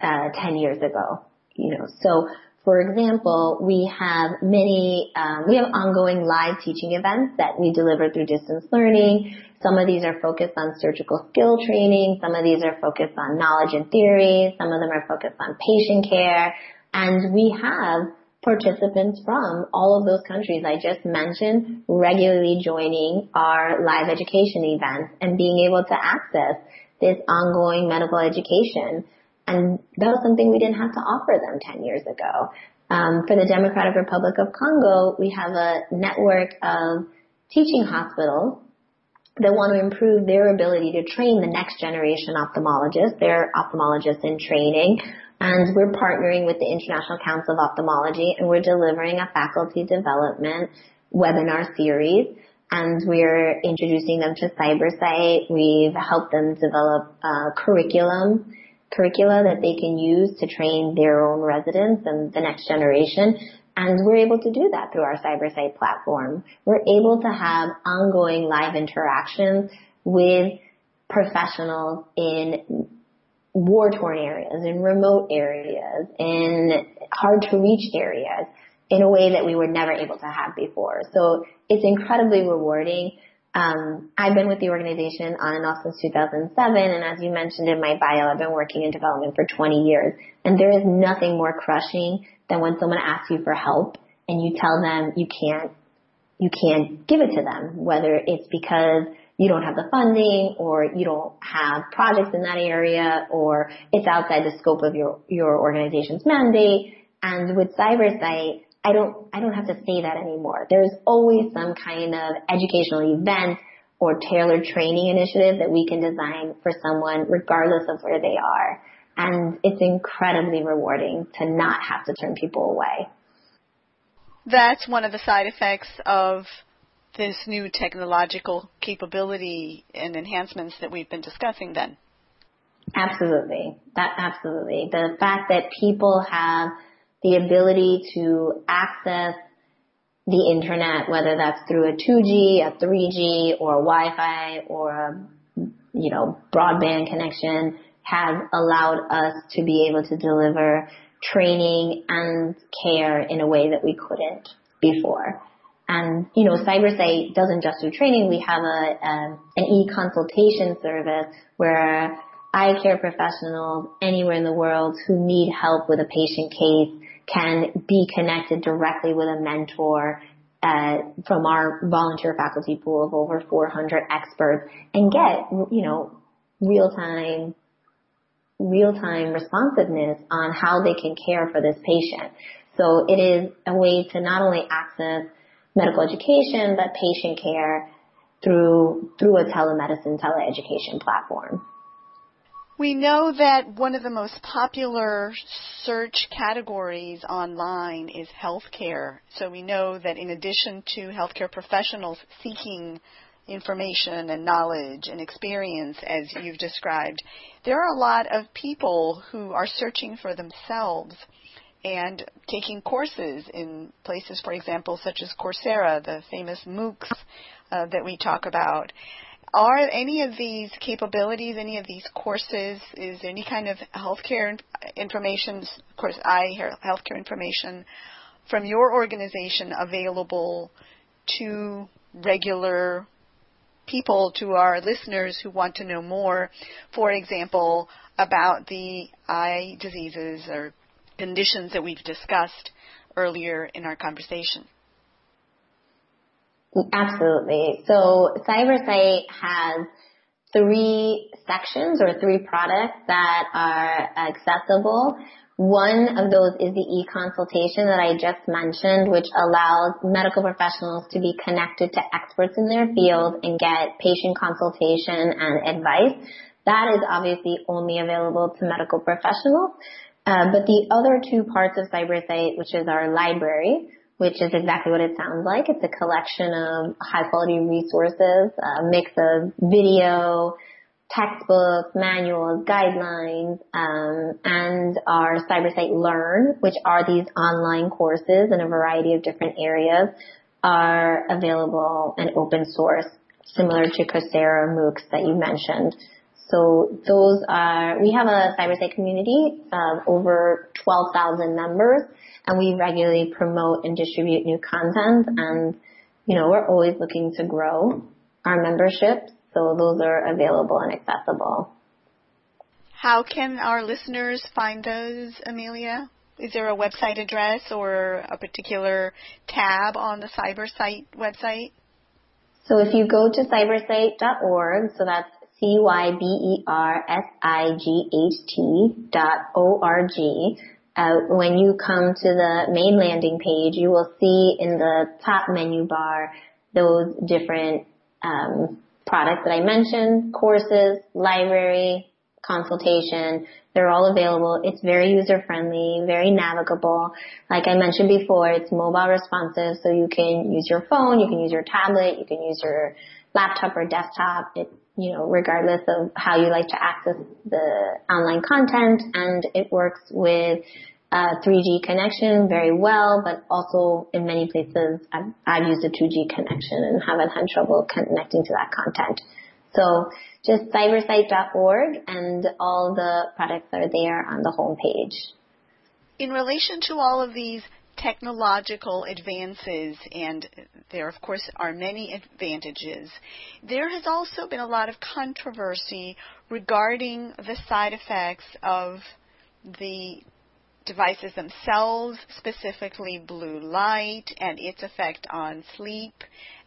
uh, 10 years ago. You know, so for example, we have many, um, we have ongoing live teaching events that we deliver through distance learning. Some of these are focused on surgical skill training. Some of these are focused on knowledge and theory. Some of them are focused on patient care. And we have participants from all of those countries I just mentioned regularly joining our live education events and being able to access this ongoing medical education. And that was something we didn't have to offer them 10 years ago. Um, for the Democratic Republic of Congo, we have a network of teaching hospitals that want to improve their ability to train the next generation ophthalmologists. They're ophthalmologists in training and we're partnering with the International Council of Ophthalmology and we're delivering a faculty development webinar series and we're introducing them to CyberSight. We've helped them develop a curriculum, curricula that they can use to train their own residents and the next generation. And we're able to do that through our CyberSight platform. We're able to have ongoing live interactions with professionals in war torn areas, in remote areas, in hard to reach areas in a way that we were never able to have before. So it's incredibly rewarding. Um, I've been with the organization on and off since 2007, and as you mentioned in my bio, I've been working in development for 20 years. And there is nothing more crushing than when someone asks you for help and you tell them you can't, you can't give it to them, whether it's because you don't have the funding or you don't have projects in that area or it's outside the scope of your, your organization's mandate. And with CyberSight, I don't, I don't have to say that anymore. There's always some kind of educational event or tailored training initiative that we can design for someone regardless of where they are. And it's incredibly rewarding to not have to turn people away. That's one of the side effects of this new technological capability and enhancements that we've been discussing then? Absolutely. That absolutely. The fact that people have the ability to access the internet, whether that's through a 2G, a 3G, or Wi-Fi, or a, you know, broadband connection, has allowed us to be able to deliver training and care in a way that we couldn't before. And, you know, CyberSight doesn't just do training. We have a, um, an e-consultation service where eye care professionals anywhere in the world who need help with a patient case can be connected directly with a mentor uh, from our volunteer faculty pool of over 400 experts and get, you know, real time, real time responsiveness on how they can care for this patient. So it is a way to not only access medical education, but patient care through through a telemedicine teleeducation platform. We know that one of the most popular search categories online is healthcare. So we know that in addition to healthcare professionals seeking information and knowledge and experience as you've described, there are a lot of people who are searching for themselves and taking courses in places, for example, such as Coursera, the famous MOOCs uh, that we talk about. Are any of these capabilities, any of these courses, is there any kind of healthcare information, of course, I hear healthcare information from your organization available to regular people, to our listeners who want to know more, for example, about the eye diseases or conditions that we've discussed earlier in our conversation. Absolutely. So CyberSight has three sections or three products that are accessible. One of those is the e-consultation that I just mentioned, which allows medical professionals to be connected to experts in their field and get patient consultation and advice. That is obviously only available to medical professionals. Uh, but the other two parts of CyberSight, which is our library, which is exactly what it sounds like. It's a collection of high quality resources, a mix of video, textbooks, manuals, guidelines, um, and our CyberSight Learn, which are these online courses in a variety of different areas, are available and open source, similar to Coursera MOOCs that you mentioned. So those are, we have a CyberSight community of over 12,000 members and we regularly promote and distribute new content and, you know, we're always looking to grow our membership. So those are available and accessible. How can our listeners find those, Amelia? Is there a website address or a particular tab on the CyberSight website? So if you go to cybersight.org, so that's C-Y-B-E-R-S-I-G-H-T dot O-R-G, uh, when you come to the main landing page, you will see in the top menu bar those different um, products that I mentioned, courses, library, consultation. They're all available. It's very user friendly, very navigable. Like I mentioned before, it's mobile responsive, so you can use your phone, you can use your tablet, you can use your laptop or desktop. It, you know, regardless of how you like to access the online content, and it works with uh, a 3G connection very well, but also in many places I've, I've used a 2G connection and haven't had trouble connecting to that content. So just cybersight.org and all the products are there on the home page. In relation to all of these technological advances, and there of course are many advantages, there has also been a lot of controversy regarding the side effects of the devices themselves, specifically blue light and its effect on sleep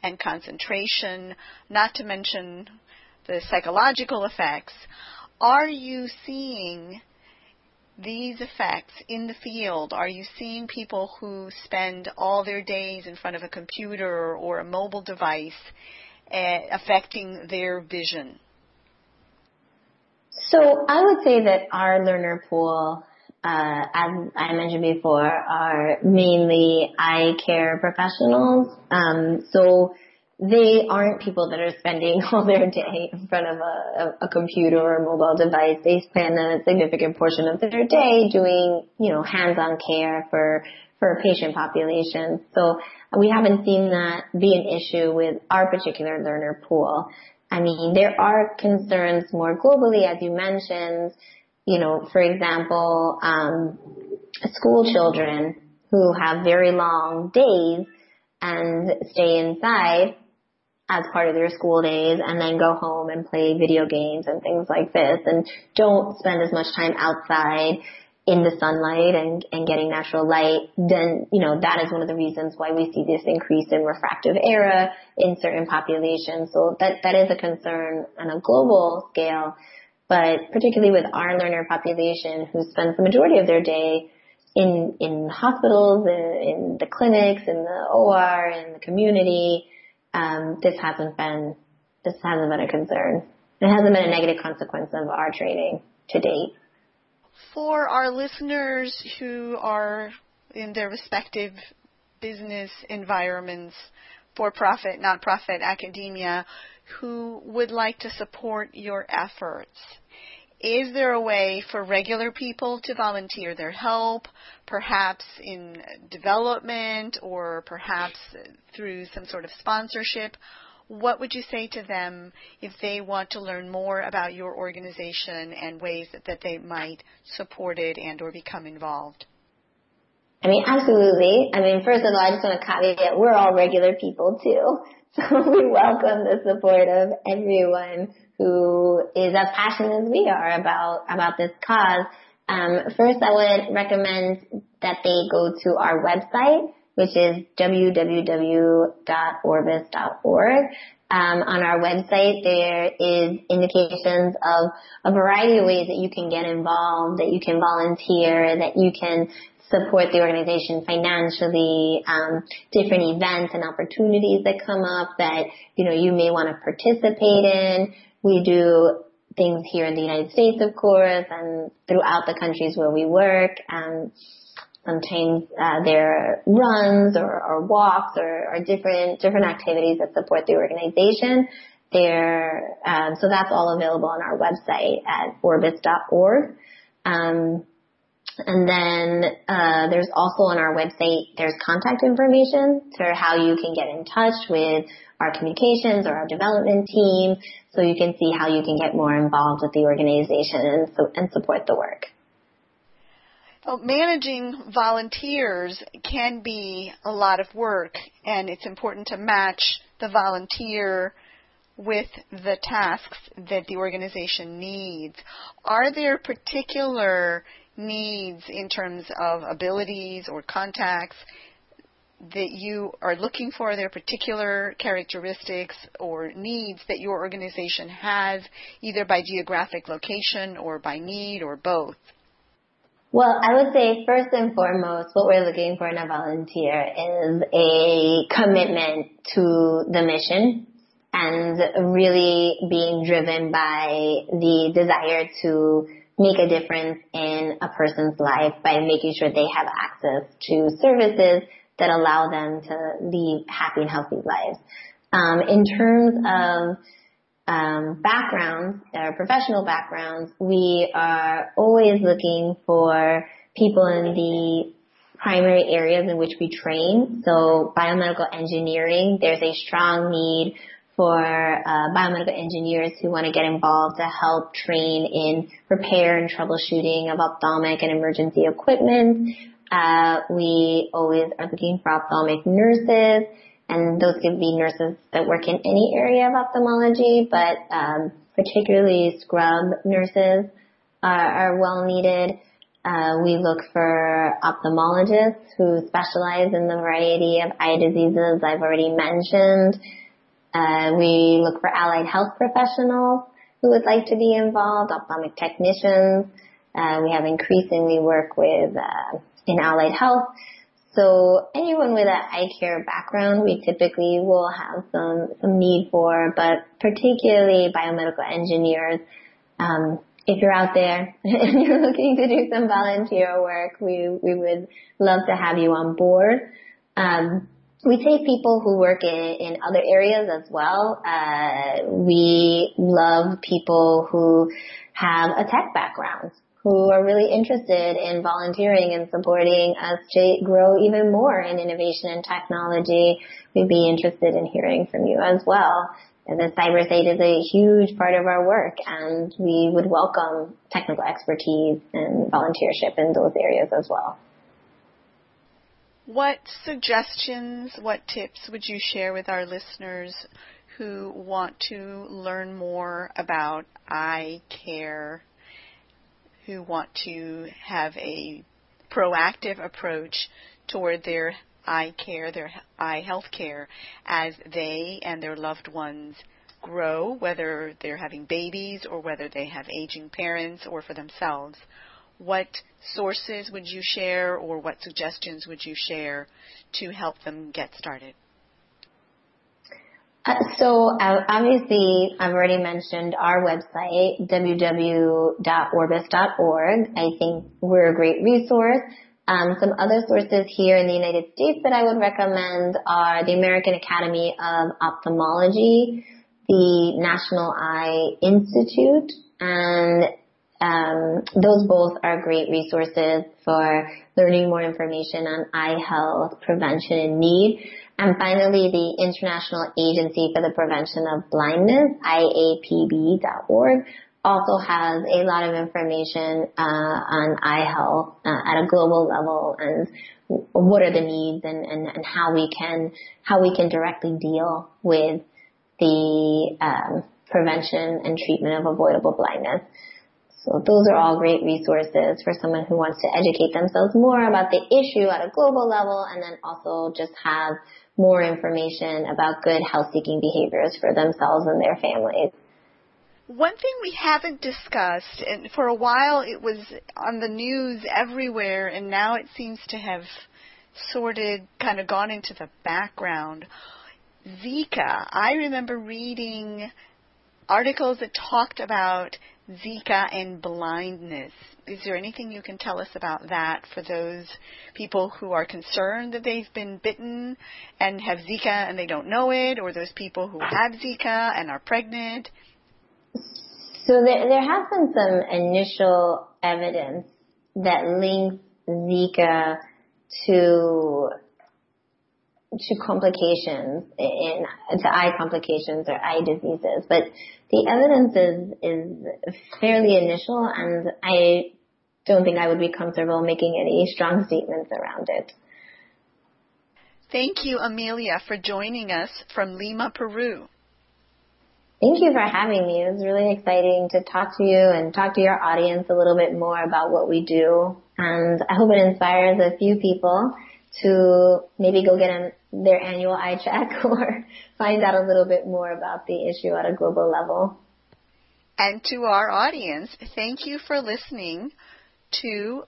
and concentration, not to mention the psychological effects, are you seeing these effects in the field? Are you seeing people who spend all their days in front of a computer or a mobile device uh, affecting their vision? So I would say that our learner pool, uh, as I mentioned before, are mainly eye care professionals. Um, so they aren't people that are spending <laughs> all their day in front of a, a, computer or a mobile device. They spend a significant portion of their day doing, you know, hands-on care for, for patient populations. So we haven't seen that be an issue with our particular learner pool. I mean, there are concerns more globally, as you mentioned, you know, for example, um, school children who have very long days and stay inside as part of their school days and then go home and play video games and things like this and don't spend as much time outside in the sunlight and, and getting natural light, then, you know, that is one of the reasons why we see this increase in refractive error in certain populations. So that, that is a concern on a global scale. But particularly with our learner population who spends the majority of their day in, in hospitals, in, in the clinics, in the OR, in the community, um, this hasn't been this hasn't been a concern. It hasn't been a negative consequence of our training to date. For our listeners who are in their respective business environments, for profit, not profit, academia, who would like to support your efforts, is there a way for regular people to volunteer their help, perhaps in development or perhaps through some sort of sponsorship? What would you say to them if they want to learn more about your organization and ways that, that they might support it and or become involved? I mean, absolutely. I mean, first of all, I just want to caveat, we're all regular people too. <laughs> So we welcome the support of everyone who is as passionate as we are about about this cause. Um, first, I would recommend that they go to our website, which is www.orbis.org. Um, on our website, there is indications of a variety of ways that you can get involved, that you can volunteer, that you can support the organization financially, um, different events and opportunities that come up that you know you may want to participate in. We do things here in the United States, of course, and throughout the countries where we work. And sometimes uh, there are runs or, or walks or, or, different different activities that support the organization. There, um, so that's all available on our website at orbis.org. Um, And then uh, there's also on our website, there's contact information for how you can get in touch with our communications or our development team so you can see how you can get more involved with the organization and, so, and support the work. Well, managing volunteers can be a lot of work, and it's important to match the volunteer with the tasks that the organization needs. Are there particular needs in terms of abilities or contacts that you are looking for? their particular characteristics or needs that your organization has, either by geographic location or by need or both? Well, I would say first and foremost, what we're looking for in a volunteer is a commitment to the mission and really being driven by the desire to make a difference in a person's life by making sure they have access to services that allow them to lead happy and healthy lives. Um, in terms of um, backgrounds, or professional backgrounds, we are always looking for people in the primary areas in which we train. So biomedical engineering, there's a strong need for uh, biomedical engineers who want to get involved to help train in repair and troubleshooting of ophthalmic and emergency equipment. Uh, we always are looking for ophthalmic nurses, and those could be nurses that work in any area of ophthalmology, but um, particularly scrub nurses are, are well needed. Uh, we look for ophthalmologists who specialize in the variety of eye diseases I've already mentioned. Uh, we look for allied health professionals who would like to be involved, ophthalmic technicians. Uh, we have increasingly work with uh, in allied health. So anyone with an eye care background, we typically will have some some need for, but particularly biomedical engineers. Um, if you're out there <laughs> and you're looking to do some volunteer work, we we would love to have you on board. Um, we take people who work in, in other areas as well. Uh, we love people who have a tech background, who are really interested in volunteering and supporting us to grow even more in innovation and technology. We'd be interested in hearing from you as well. The CyberSight is a huge part of our work and we would welcome technical expertise and volunteership in those areas as well. What suggestions, what tips would you share with our listeners who want to learn more about eye care, who want to have a proactive approach toward their eye care, their eye health care, as they and their loved ones grow, whether they're having babies or whether they have aging parents or for themselves? what sources would you share or what suggestions would you share to help them get started? Uh, so uh, obviously, I've already mentioned our website, www.orbis.org. I think we're a great resource. Um, some other sources here in the United States that I would recommend are the American Academy of Ophthalmology, the National Eye Institute, and um, those both are great resources for learning more information on eye health, prevention, and need. And finally, the International Agency for the Prevention of Blindness, IAPB.org, also has a lot of information uh, on eye health uh, at a global level and what are the needs and, and, and how we can how we can directly deal with the um, prevention and treatment of avoidable blindness. So those are all great resources for someone who wants to educate themselves more about the issue at a global level and then also just have more information about good health seeking behaviors for themselves and their families. One thing we haven't discussed, and for a while it was on the news everywhere, and now it seems to have sorted, kind of gone into the background. Zika. I remember reading articles that talked about Zika and blindness. Is there anything you can tell us about that for those people who are concerned that they've been bitten and have Zika and they don't know it, or those people who have Zika and are pregnant? So there, there has been some initial evidence that links Zika to to complications in to eye complications or eye diseases, but the evidence is is fairly initial, and I don't think I would be comfortable making any strong statements around it. Thank you, Amelia, for joining us from Lima, Peru. Thank you for having me. It was really exciting to talk to you and talk to your audience a little bit more about what we do. And I hope it inspires a few people to maybe go get an, their annual eye check <laughs> or find out a little bit more about the issue at a global level. And to our audience, thank you for listening to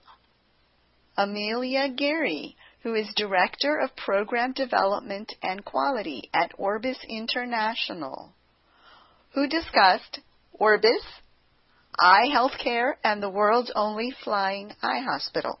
Amelia Gary, who is Director of Program Development and Quality at Orbis International who discussed Orbis, eye healthcare, and the world's only flying eye hospital.